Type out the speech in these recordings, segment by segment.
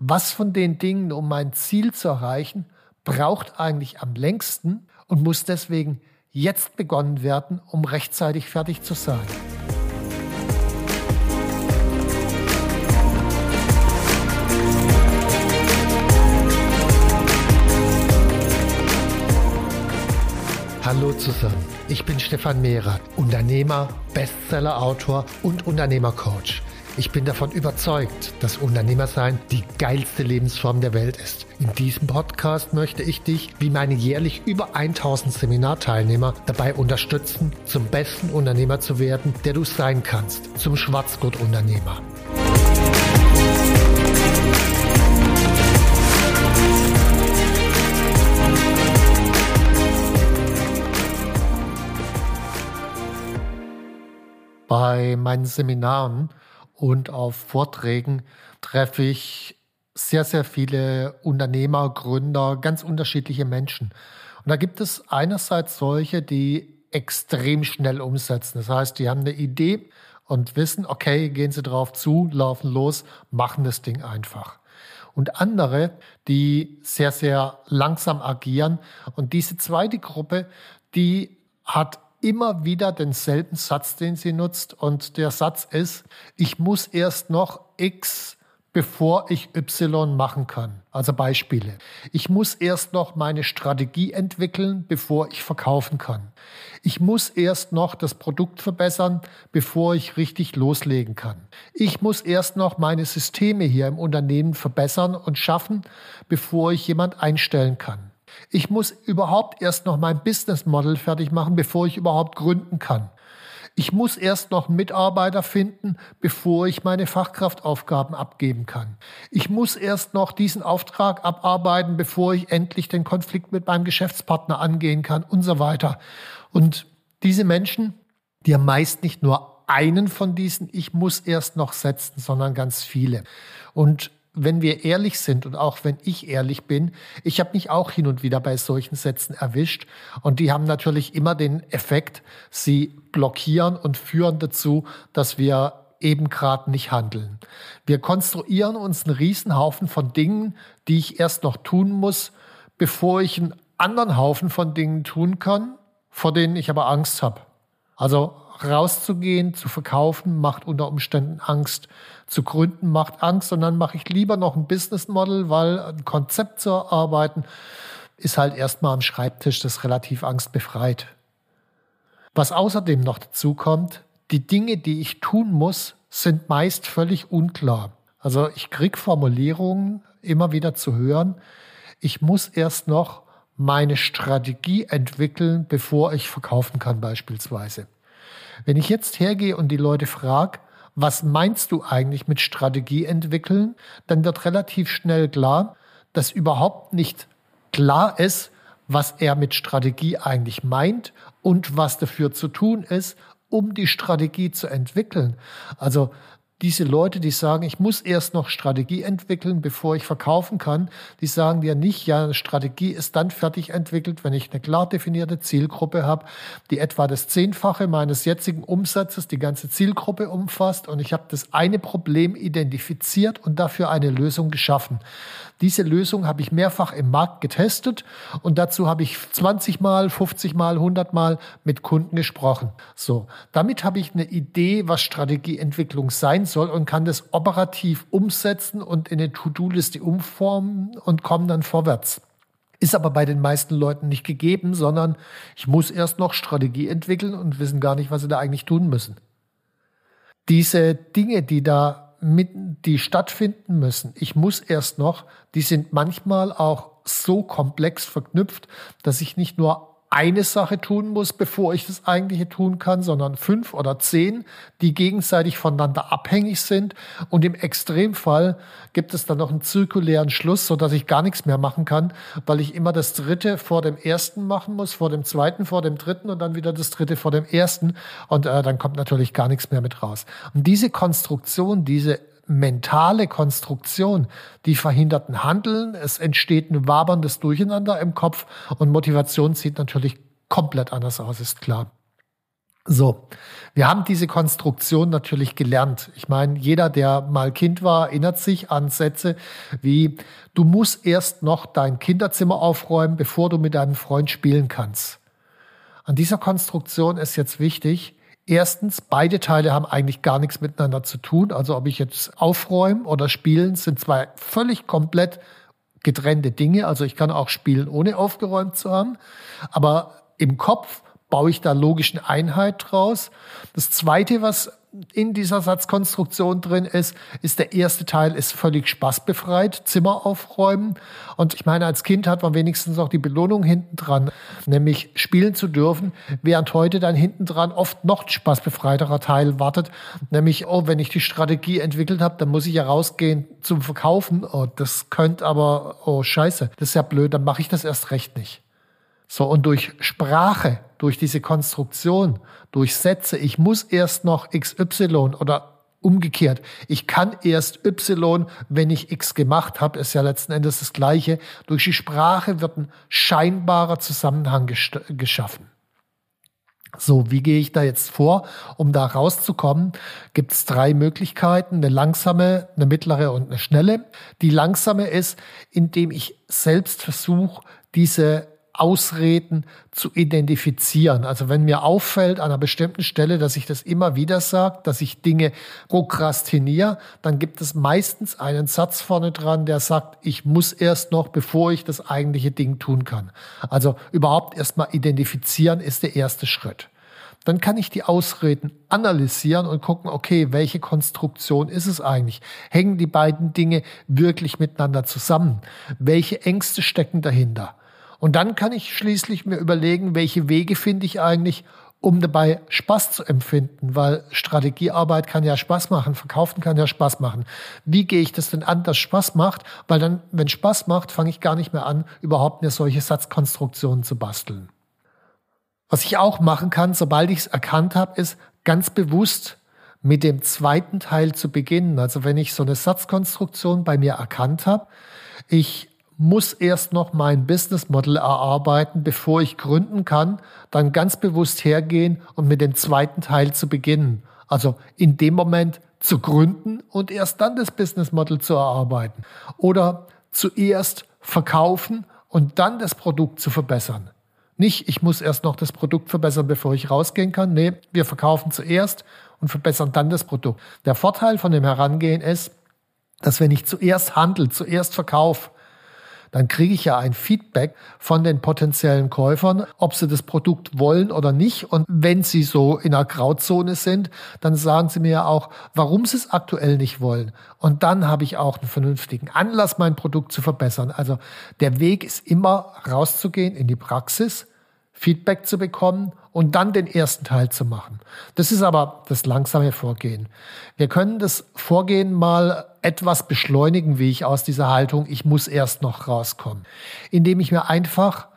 Was von den Dingen, um mein Ziel zu erreichen, braucht eigentlich am längsten und muss deswegen jetzt begonnen werden, um rechtzeitig fertig zu sein. Hallo zusammen, ich bin Stefan Mehrer, Unternehmer, Bestseller-Autor und Unternehmercoach. Ich bin davon überzeugt, dass Unternehmersein die geilste Lebensform der Welt ist. In diesem Podcast möchte ich dich, wie meine jährlich über 1000 Seminarteilnehmer, dabei unterstützen, zum besten Unternehmer zu werden, der du sein kannst, zum Schwarzgurt-Unternehmer. Bei meinen Seminaren und auf Vorträgen treffe ich sehr, sehr viele Unternehmer, Gründer, ganz unterschiedliche Menschen. Und da gibt es einerseits solche, die extrem schnell umsetzen. Das heißt, die haben eine Idee und wissen, okay, gehen sie drauf zu, laufen los, machen das Ding einfach. Und andere, die sehr, sehr langsam agieren. Und diese zweite Gruppe, die hat immer wieder denselben Satz, den sie nutzt. Und der Satz ist, ich muss erst noch X bevor ich Y machen kann. Also Beispiele. Ich muss erst noch meine Strategie entwickeln, bevor ich verkaufen kann. Ich muss erst noch das Produkt verbessern, bevor ich richtig loslegen kann. Ich muss erst noch meine Systeme hier im Unternehmen verbessern und schaffen, bevor ich jemand einstellen kann. Ich muss überhaupt erst noch mein Business Model fertig machen, bevor ich überhaupt gründen kann. Ich muss erst noch Mitarbeiter finden, bevor ich meine Fachkraftaufgaben abgeben kann. Ich muss erst noch diesen Auftrag abarbeiten, bevor ich endlich den Konflikt mit meinem Geschäftspartner angehen kann und so weiter. Und diese Menschen, die haben meist nicht nur einen von diesen Ich muss erst noch setzen, sondern ganz viele. Und wenn wir ehrlich sind und auch wenn ich ehrlich bin, ich habe mich auch hin und wieder bei solchen Sätzen erwischt und die haben natürlich immer den Effekt, sie blockieren und führen dazu, dass wir eben gerade nicht handeln. Wir konstruieren uns einen Riesenhaufen von Dingen, die ich erst noch tun muss, bevor ich einen anderen Haufen von Dingen tun kann, vor denen ich aber Angst habe. Also rauszugehen, zu verkaufen, macht unter Umständen Angst. Zu gründen macht Angst, sondern mache ich lieber noch ein Business Model, weil ein Konzept zu erarbeiten ist halt erstmal am Schreibtisch das relativ angstbefreit. Was außerdem noch dazu kommt, die Dinge, die ich tun muss, sind meist völlig unklar. Also ich krieg Formulierungen immer wieder zu hören. Ich muss erst noch meine Strategie entwickeln, bevor ich verkaufen kann beispielsweise. Wenn ich jetzt hergehe und die Leute frage, was meinst du eigentlich mit Strategie entwickeln, dann wird relativ schnell klar, dass überhaupt nicht klar ist, was er mit Strategie eigentlich meint und was dafür zu tun ist, um die Strategie zu entwickeln. Also diese Leute, die sagen, ich muss erst noch Strategie entwickeln, bevor ich verkaufen kann, die sagen dir nicht, ja, Strategie ist dann fertig entwickelt, wenn ich eine klar definierte Zielgruppe habe, die etwa das Zehnfache meines jetzigen Umsatzes die ganze Zielgruppe umfasst und ich habe das eine Problem identifiziert und dafür eine Lösung geschaffen. Diese Lösung habe ich mehrfach im Markt getestet und dazu habe ich 20 mal, 50 mal, 100 mal mit Kunden gesprochen. So, damit habe ich eine Idee, was Strategieentwicklung sein soll und kann das operativ umsetzen und in eine To-Do-Liste umformen und komme dann vorwärts. Ist aber bei den meisten Leuten nicht gegeben, sondern ich muss erst noch Strategie entwickeln und wissen gar nicht, was sie da eigentlich tun müssen. Diese Dinge, die da mit, die stattfinden müssen, ich muss erst noch, die sind manchmal auch so komplex verknüpft, dass ich nicht nur eine Sache tun muss, bevor ich das eigentliche tun kann, sondern fünf oder zehn, die gegenseitig voneinander abhängig sind. Und im Extremfall gibt es dann noch einen zirkulären Schluss, so dass ich gar nichts mehr machen kann, weil ich immer das dritte vor dem ersten machen muss, vor dem zweiten, vor dem dritten und dann wieder das dritte vor dem ersten. Und äh, dann kommt natürlich gar nichts mehr mit raus. Und diese Konstruktion, diese mentale Konstruktion, die verhindert ein Handeln, es entsteht ein waberndes Durcheinander im Kopf und Motivation sieht natürlich komplett anders aus, ist klar. So, wir haben diese Konstruktion natürlich gelernt. Ich meine, jeder, der mal Kind war, erinnert sich an Sätze wie, du musst erst noch dein Kinderzimmer aufräumen, bevor du mit deinem Freund spielen kannst. An dieser Konstruktion ist jetzt wichtig, Erstens, beide Teile haben eigentlich gar nichts miteinander zu tun. Also ob ich jetzt aufräumen oder spielen, sind zwei völlig komplett getrennte Dinge. Also ich kann auch spielen, ohne aufgeräumt zu haben. Aber im Kopf baue ich da logischen Einheit draus. Das zweite, was in dieser Satzkonstruktion drin ist, ist der erste Teil ist völlig spaßbefreit, Zimmer aufräumen. Und ich meine, als Kind hat man wenigstens auch die Belohnung hinten dran, nämlich spielen zu dürfen, während heute dann hinten dran oft noch spaßbefreiterer Teil wartet, nämlich, oh, wenn ich die Strategie entwickelt habe, dann muss ich ja rausgehen zum Verkaufen. Oh, das könnte aber, oh, scheiße, das ist ja blöd, dann mache ich das erst recht nicht. So, und durch Sprache, durch diese Konstruktion, durch Sätze, ich muss erst noch XY oder umgekehrt, ich kann erst Y, wenn ich X gemacht habe, ist ja letzten Endes das Gleiche. Durch die Sprache wird ein scheinbarer Zusammenhang geschaffen. So, wie gehe ich da jetzt vor? Um da rauszukommen, gibt es drei Möglichkeiten, eine langsame, eine mittlere und eine schnelle. Die langsame ist, indem ich selbst versuche, diese Ausreden zu identifizieren. Also wenn mir auffällt an einer bestimmten Stelle, dass ich das immer wieder sage, dass ich Dinge prokrastiniere, dann gibt es meistens einen Satz vorne dran, der sagt, ich muss erst noch, bevor ich das eigentliche Ding tun kann. Also überhaupt erstmal identifizieren ist der erste Schritt. Dann kann ich die Ausreden analysieren und gucken, okay, welche Konstruktion ist es eigentlich? Hängen die beiden Dinge wirklich miteinander zusammen? Welche Ängste stecken dahinter? Und dann kann ich schließlich mir überlegen, welche Wege finde ich eigentlich, um dabei Spaß zu empfinden, weil Strategiearbeit kann ja Spaß machen, Verkaufen kann ja Spaß machen. Wie gehe ich das denn an, dass Spaß macht? Weil dann, wenn Spaß macht, fange ich gar nicht mehr an, überhaupt mir solche Satzkonstruktionen zu basteln. Was ich auch machen kann, sobald ich es erkannt habe, ist ganz bewusst mit dem zweiten Teil zu beginnen. Also wenn ich so eine Satzkonstruktion bei mir erkannt habe, ich muss erst noch mein Business Model erarbeiten, bevor ich gründen kann, dann ganz bewusst hergehen und mit dem zweiten Teil zu beginnen. Also in dem Moment zu gründen und erst dann das Business Model zu erarbeiten. Oder zuerst verkaufen und dann das Produkt zu verbessern. Nicht, ich muss erst noch das Produkt verbessern, bevor ich rausgehen kann. Nee, wir verkaufen zuerst und verbessern dann das Produkt. Der Vorteil von dem Herangehen ist, dass wenn ich zuerst handel, zuerst verkaufe, dann kriege ich ja ein Feedback von den potenziellen Käufern, ob sie das Produkt wollen oder nicht. Und wenn sie so in einer Grauzone sind, dann sagen sie mir ja auch, warum sie es aktuell nicht wollen. Und dann habe ich auch einen vernünftigen Anlass, mein Produkt zu verbessern. Also der Weg ist immer rauszugehen in die Praxis, Feedback zu bekommen und dann den ersten Teil zu machen. Das ist aber das langsame Vorgehen. Wir können das Vorgehen mal etwas beschleunigen, wie ich aus dieser Haltung, ich muss erst noch rauskommen, indem ich mir einfach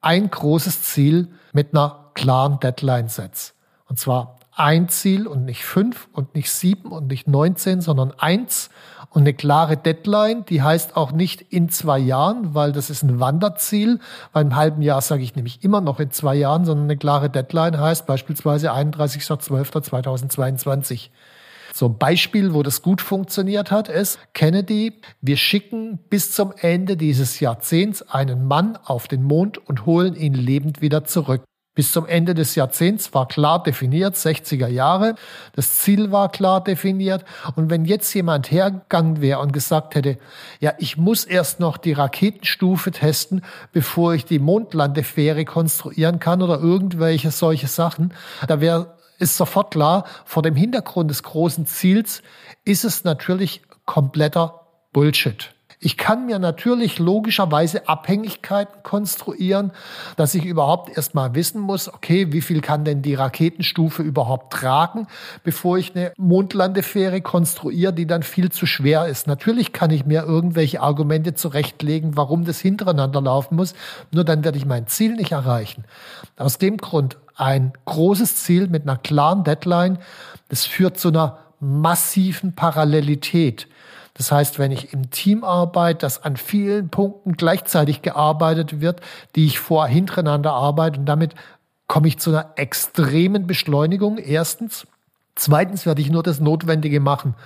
ein großes Ziel mit einer klaren Deadline setze. Und zwar ein Ziel und nicht fünf und nicht sieben und nicht neunzehn, sondern eins und eine klare Deadline. Die heißt auch nicht in zwei Jahren, weil das ist ein Wanderziel. Bei einem halben Jahr sage ich nämlich immer noch in zwei Jahren, sondern eine klare Deadline heißt beispielsweise 31.12.2022. So ein Beispiel, wo das gut funktioniert hat, ist Kennedy. Wir schicken bis zum Ende dieses Jahrzehnts einen Mann auf den Mond und holen ihn lebend wieder zurück. Bis zum Ende des Jahrzehnts war klar definiert, 60er Jahre. Das Ziel war klar definiert. Und wenn jetzt jemand hergegangen wäre und gesagt hätte, ja, ich muss erst noch die Raketenstufe testen, bevor ich die Mondlandefähre konstruieren kann oder irgendwelche solche Sachen, da wäre ist sofort klar, vor dem Hintergrund des großen Ziels ist es natürlich kompletter Bullshit. Ich kann mir natürlich logischerweise Abhängigkeiten konstruieren, dass ich überhaupt erstmal wissen muss, okay, wie viel kann denn die Raketenstufe überhaupt tragen, bevor ich eine Mondlandefähre konstruiere, die dann viel zu schwer ist. Natürlich kann ich mir irgendwelche Argumente zurechtlegen, warum das hintereinander laufen muss, nur dann werde ich mein Ziel nicht erreichen. Aus dem Grund ein großes Ziel mit einer klaren Deadline, das führt zu einer massiven Parallelität. Das heißt, wenn ich im Team arbeite, dass an vielen Punkten gleichzeitig gearbeitet wird, die ich vor hintereinander arbeite und damit komme ich zu einer extremen Beschleunigung erstens. Zweitens werde ich nur das Notwendige machen.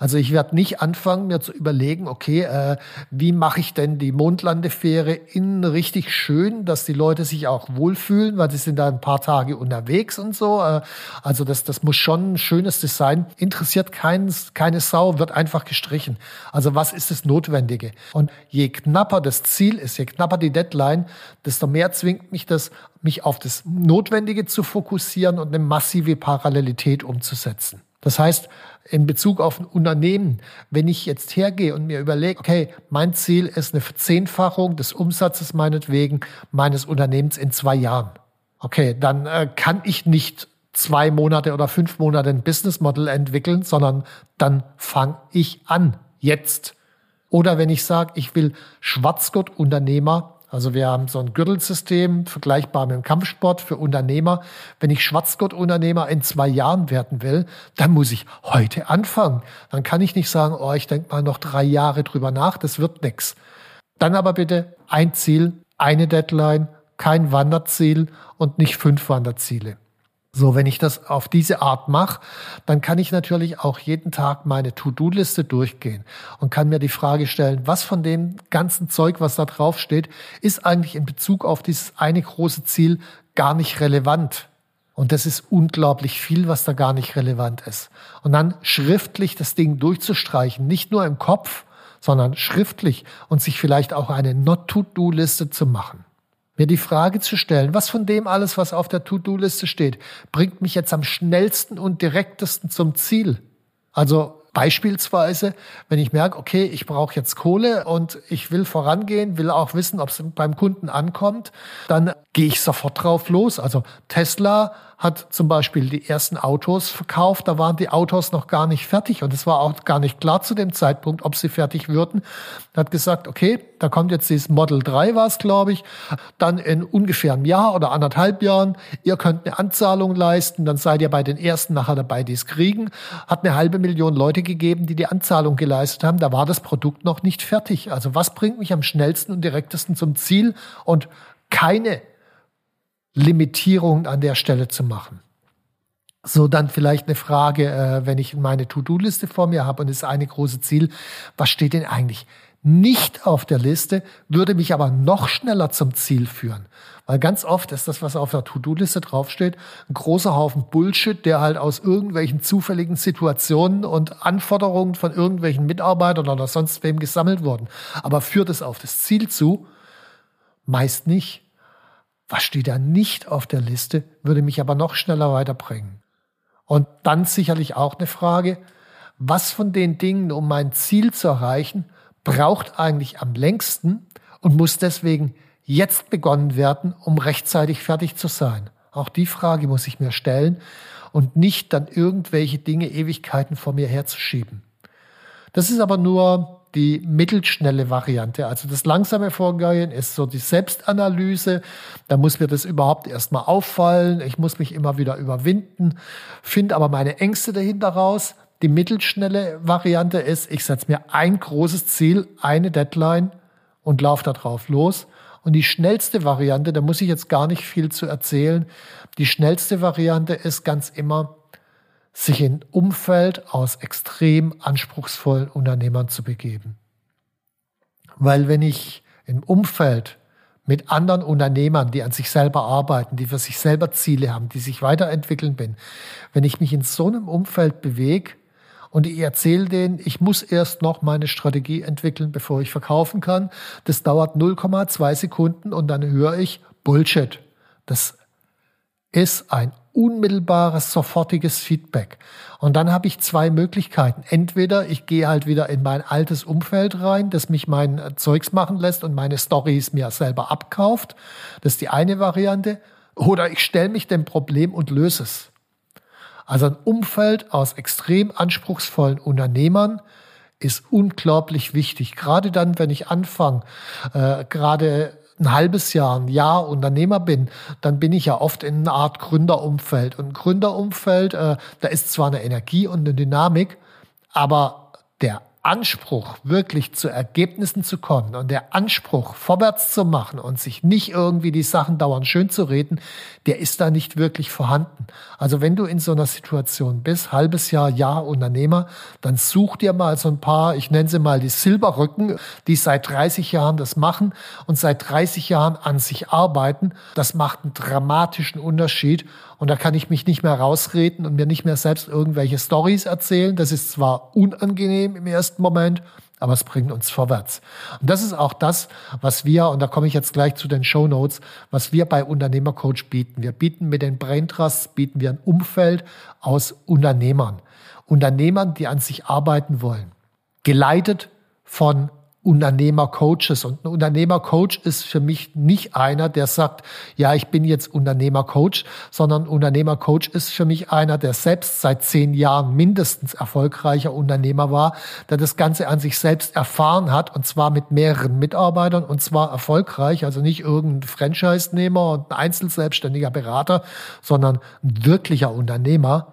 Also ich werde nicht anfangen, mir zu überlegen, okay, äh, wie mache ich denn die Mondlandefähre innen richtig schön, dass die Leute sich auch wohlfühlen, weil sie sind da ein paar Tage unterwegs und so. Äh, also das, das muss schon ein schönes Design. Interessiert kein, keine Sau, wird einfach gestrichen. Also was ist das Notwendige? Und je knapper das Ziel ist, je knapper die Deadline, desto mehr zwingt mich das, mich auf das Notwendige zu fokussieren und eine massive Parallelität umzusetzen. Das heißt, in Bezug auf ein Unternehmen, wenn ich jetzt hergehe und mir überlege, okay, mein Ziel ist eine Verzehnfachung des Umsatzes meinetwegen meines Unternehmens in zwei Jahren. Okay, dann äh, kann ich nicht zwei Monate oder fünf Monate ein Business Model entwickeln, sondern dann fange ich an, jetzt. Oder wenn ich sage, ich will Schwarzgurt-Unternehmer also wir haben so ein Gürtelsystem, vergleichbar mit dem Kampfsport für Unternehmer. Wenn ich Schwarzgurt-Unternehmer in zwei Jahren werden will, dann muss ich heute anfangen. Dann kann ich nicht sagen, oh, ich denke mal noch drei Jahre drüber nach, das wird nix. Dann aber bitte ein Ziel, eine Deadline, kein Wanderziel und nicht fünf Wanderziele. So, wenn ich das auf diese Art mache, dann kann ich natürlich auch jeden Tag meine To-Do-Liste durchgehen und kann mir die Frage stellen, was von dem ganzen Zeug, was da drauf steht, ist eigentlich in Bezug auf dieses eine große Ziel gar nicht relevant. Und das ist unglaublich viel, was da gar nicht relevant ist. Und dann schriftlich das Ding durchzustreichen, nicht nur im Kopf, sondern schriftlich und sich vielleicht auch eine Not-To-Do-Liste zu machen mir die Frage zu stellen, was von dem alles, was auf der To-Do-Liste steht, bringt mich jetzt am schnellsten und direktesten zum Ziel? Also Beispielsweise, wenn ich merke, okay, ich brauche jetzt Kohle und ich will vorangehen, will auch wissen, ob es beim Kunden ankommt, dann gehe ich sofort drauf los. Also Tesla hat zum Beispiel die ersten Autos verkauft, da waren die Autos noch gar nicht fertig und es war auch gar nicht klar zu dem Zeitpunkt, ob sie fertig würden. Hat gesagt, okay, da kommt jetzt dieses Model 3 war es, glaube ich, dann in ungefähr einem Jahr oder anderthalb Jahren, ihr könnt eine Anzahlung leisten, dann seid ihr bei den ersten nachher dabei, die es kriegen. Hat eine halbe Million Leute gegeben, die die Anzahlung geleistet haben, da war das Produkt noch nicht fertig. Also was bringt mich am schnellsten und direktesten zum Ziel und keine Limitierungen an der Stelle zu machen. So, dann vielleicht eine Frage, äh, wenn ich meine To-Do-Liste vor mir habe und das eine große Ziel, was steht denn eigentlich nicht auf der Liste, würde mich aber noch schneller zum Ziel führen. Weil ganz oft ist das, was auf der To-Do-Liste draufsteht, ein großer Haufen Bullshit, der halt aus irgendwelchen zufälligen Situationen und Anforderungen von irgendwelchen Mitarbeitern oder sonst wem gesammelt wurden. Aber führt es auf das Ziel zu? Meist nicht. Was steht da nicht auf der Liste, würde mich aber noch schneller weiterbringen. Und dann sicherlich auch eine Frage, was von den Dingen, um mein Ziel zu erreichen, braucht eigentlich am längsten und muss deswegen jetzt begonnen werden, um rechtzeitig fertig zu sein? Auch die Frage muss ich mir stellen und nicht dann irgendwelche Dinge Ewigkeiten vor mir herzuschieben. Das ist aber nur die mittelschnelle Variante. Also das langsame Vorgehen ist so die Selbstanalyse. Da muss mir das überhaupt erstmal auffallen. Ich muss mich immer wieder überwinden, finde aber meine Ängste dahinter raus. Die mittelschnelle Variante ist, ich setze mir ein großes Ziel, eine Deadline und laufe da drauf los. Und die schnellste Variante, da muss ich jetzt gar nicht viel zu erzählen, die schnellste Variante ist ganz immer, sich in Umfeld aus extrem anspruchsvollen Unternehmern zu begeben. Weil wenn ich im Umfeld mit anderen Unternehmern, die an sich selber arbeiten, die für sich selber Ziele haben, die sich weiterentwickeln bin, wenn ich mich in so einem Umfeld bewege und ich erzähle denen, ich muss erst noch meine Strategie entwickeln, bevor ich verkaufen kann, das dauert 0,2 Sekunden und dann höre ich Bullshit. Das ist ein unmittelbares, sofortiges Feedback. Und dann habe ich zwei Möglichkeiten. Entweder ich gehe halt wieder in mein altes Umfeld rein, das mich mein Zeugs machen lässt und meine Stories mir selber abkauft. Das ist die eine Variante. Oder ich stelle mich dem Problem und löse es. Also ein Umfeld aus extrem anspruchsvollen Unternehmern ist unglaublich wichtig. Gerade dann, wenn ich anfange, äh, gerade ein halbes Jahr, ein Jahr Unternehmer bin, dann bin ich ja oft in einer Art Gründerumfeld. Und Gründerumfeld, äh, da ist zwar eine Energie und eine Dynamik, aber der Anspruch, wirklich zu Ergebnissen zu kommen und der Anspruch, vorwärts zu machen und sich nicht irgendwie die Sachen dauernd schön zu reden, der ist da nicht wirklich vorhanden. Also wenn du in so einer Situation bist, halbes Jahr, Jahr Unternehmer, dann such dir mal so ein paar, ich nenne sie mal die Silberrücken, die seit 30 Jahren das machen und seit 30 Jahren an sich arbeiten. Das macht einen dramatischen Unterschied und da kann ich mich nicht mehr rausreden und mir nicht mehr selbst irgendwelche Stories erzählen. Das ist zwar unangenehm im ersten Moment, aber es bringt uns vorwärts. Und das ist auch das, was wir, und da komme ich jetzt gleich zu den Show Notes, was wir bei Unternehmercoach bieten. Wir bieten mit den Brain Trusts, bieten wir ein Umfeld aus Unternehmern. Unternehmern, die an sich arbeiten wollen. Geleitet von Unternehmercoaches. Und ein Unternehmercoach ist für mich nicht einer, der sagt, ja, ich bin jetzt Unternehmercoach, sondern Unternehmercoach ist für mich einer, der selbst seit zehn Jahren mindestens erfolgreicher Unternehmer war, der das Ganze an sich selbst erfahren hat und zwar mit mehreren Mitarbeitern und zwar erfolgreich, also nicht irgendein Franchise-Nehmer und ein einzelselbstständiger Berater, sondern ein wirklicher Unternehmer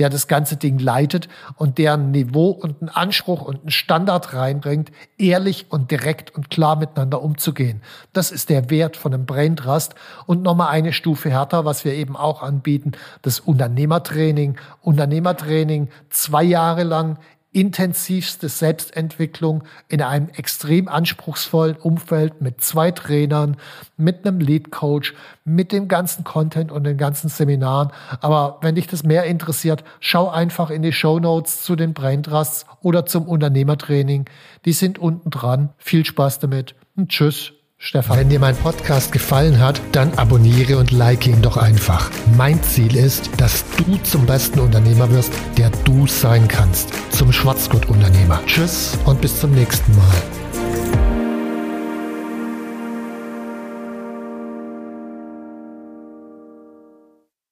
der das ganze Ding leitet und der ein Niveau und einen Anspruch und einen Standard reinbringt, ehrlich und direkt und klar miteinander umzugehen. Das ist der Wert von einem Brain Trust. Und nochmal eine Stufe härter, was wir eben auch anbieten, das Unternehmertraining. Unternehmertraining zwei Jahre lang intensivste Selbstentwicklung in einem extrem anspruchsvollen Umfeld mit zwei Trainern, mit einem Lead Coach, mit dem ganzen Content und den ganzen Seminaren. Aber wenn dich das mehr interessiert, schau einfach in die Show Notes zu den Brain Trusts oder zum Unternehmertraining. Die sind unten dran. Viel Spaß damit und tschüss. Stefan. Wenn dir mein Podcast gefallen hat, dann abonniere und like ihn doch einfach. Mein Ziel ist, dass du zum besten Unternehmer wirst, der du sein kannst. Zum Schwarzgurt-Unternehmer. Tschüss und bis zum nächsten Mal.